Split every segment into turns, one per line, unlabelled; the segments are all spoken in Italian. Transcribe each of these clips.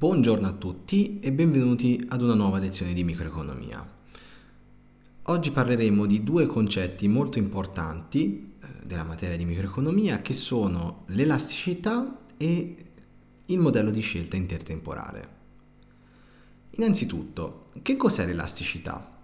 Buongiorno a tutti e benvenuti ad una nuova lezione di microeconomia. Oggi parleremo di due concetti molto importanti eh, della materia di microeconomia che sono l'elasticità e il modello di scelta intertemporale. Innanzitutto, che cos'è l'elasticità?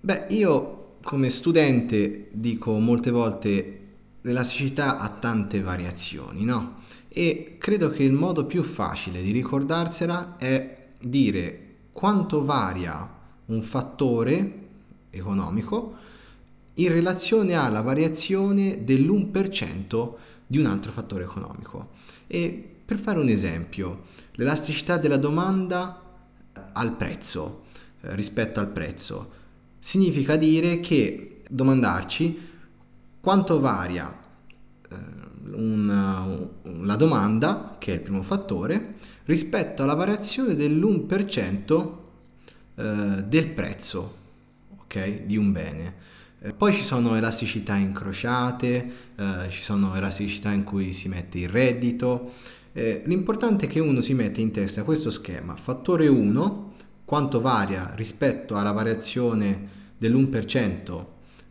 Beh, io come studente dico molte volte l'elasticità ha tante variazioni, no? E credo che il modo più facile di ricordarsela è dire quanto varia un fattore economico in relazione alla variazione dell'1% di un altro fattore economico. E per fare un esempio, l'elasticità della domanda al prezzo eh, rispetto al prezzo significa dire che domandarci quanto varia eh, una, la domanda, che è il primo fattore, rispetto alla variazione dell'1% eh, del prezzo okay, di un bene. Eh, poi ci sono elasticità incrociate, eh, ci sono elasticità in cui si mette il reddito. Eh, l'importante è che uno si mette in testa questo schema. Fattore 1, quanto varia rispetto alla variazione dell'1%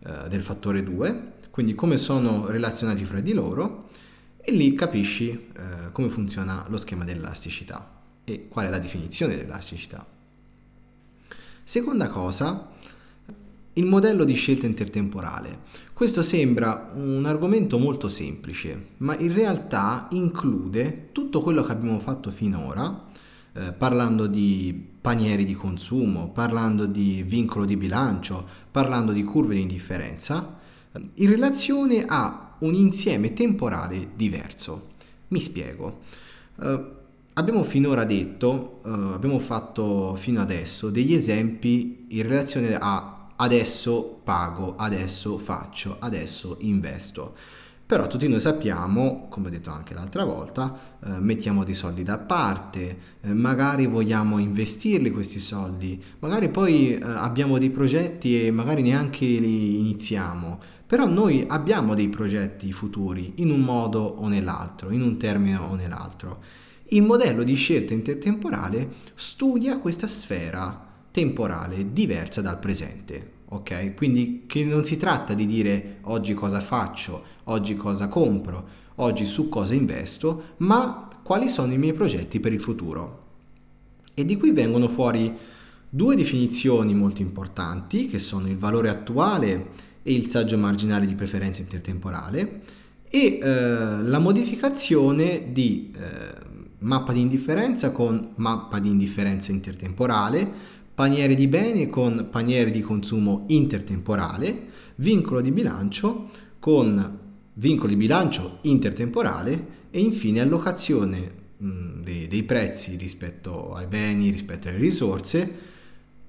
eh, del fattore 2, quindi come sono relazionati fra di loro e lì capisci eh, come funziona lo schema dell'elasticità e qual è la definizione dell'elasticità. Seconda cosa, il modello di scelta intertemporale. Questo sembra un argomento molto semplice, ma in realtà include tutto quello che abbiamo fatto finora, eh, parlando di panieri di consumo, parlando di vincolo di bilancio, parlando di curve di indifferenza, in relazione a un insieme temporale diverso. Mi spiego. Uh, abbiamo finora detto, uh, abbiamo fatto fino adesso degli esempi in relazione a adesso pago, adesso faccio, adesso investo. Però tutti noi sappiamo, come detto anche l'altra volta, eh, mettiamo dei soldi da parte, eh, magari vogliamo investirli questi soldi, magari poi eh, abbiamo dei progetti e magari neanche li iniziamo, però noi abbiamo dei progetti futuri in un modo o nell'altro, in un termine o nell'altro. Il modello di scelta intertemporale studia questa sfera temporale diversa dal presente ok? Quindi che non si tratta di dire oggi cosa faccio, oggi cosa compro, oggi su cosa investo, ma quali sono i miei progetti per il futuro. E di qui vengono fuori due definizioni molto importanti, che sono il valore attuale e il saggio marginale di preferenza intertemporale, e eh, la modificazione di eh, mappa di indifferenza con mappa di indifferenza intertemporale, paniere di beni con paniere di consumo intertemporale, vincolo di bilancio con vincolo di bilancio intertemporale e infine allocazione mh, dei, dei prezzi rispetto ai beni, rispetto alle risorse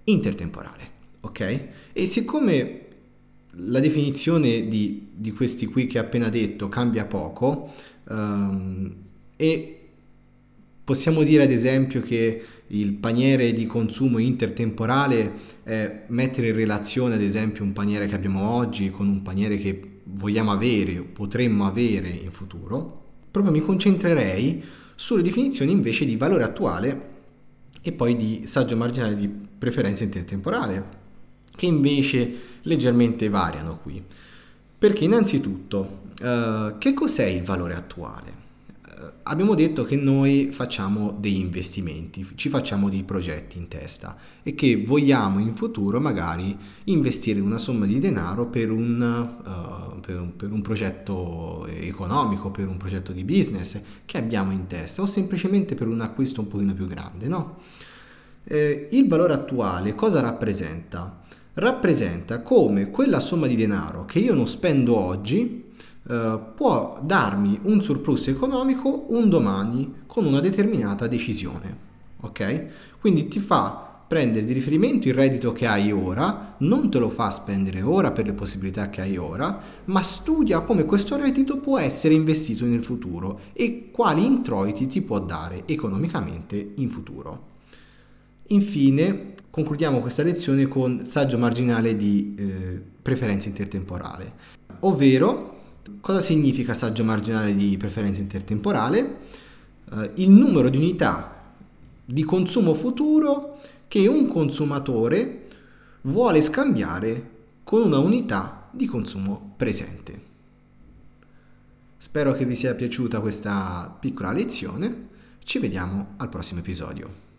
intertemporale. Ok? E siccome la definizione di, di, questi qui che ho appena detto cambia poco um, e possiamo dire ad esempio che il paniere di consumo intertemporale è mettere in relazione ad esempio un paniere che abbiamo oggi con un paniere che vogliamo avere o potremmo avere in futuro, proprio mi concentrerei sulle definizioni invece di valore attuale e poi di saggio marginale di preferenza intertemporale, che invece leggermente variano qui. Perché innanzitutto, eh, che cos'è il valore attuale? Abbiamo detto che noi facciamo degli investimenti, ci facciamo dei progetti in testa e che vogliamo in futuro magari investire una somma di denaro per un, uh, per un, per un progetto economico, per un progetto di business che abbiamo in testa o semplicemente per un acquisto un pochino più grande, no? Eh, il valore attuale cosa rappresenta? Rappresenta come quella somma di denaro che io non spendo oggi eh, può darmi un surplus economico un domani con una determinata decisione. Ok? Quindi ti fa prendere di riferimento il reddito che hai ora, non te lo fa spendere ora per le possibilità che hai ora, ma studia come questo reddito può essere investito nel futuro e quali introiti ti può dare economicamente in futuro. Infine, concludiamo questa lezione con saggio marginale di eh, preferenza intertemporale, ovvero Cosa significa saggio marginale di preferenza intertemporale? Eh, il numero di unità di consumo futuro che un consumatore vuole scambiare con una unità di consumo presente. Spero che vi sia piaciuta questa piccola lezione, ci vediamo al prossimo episodio.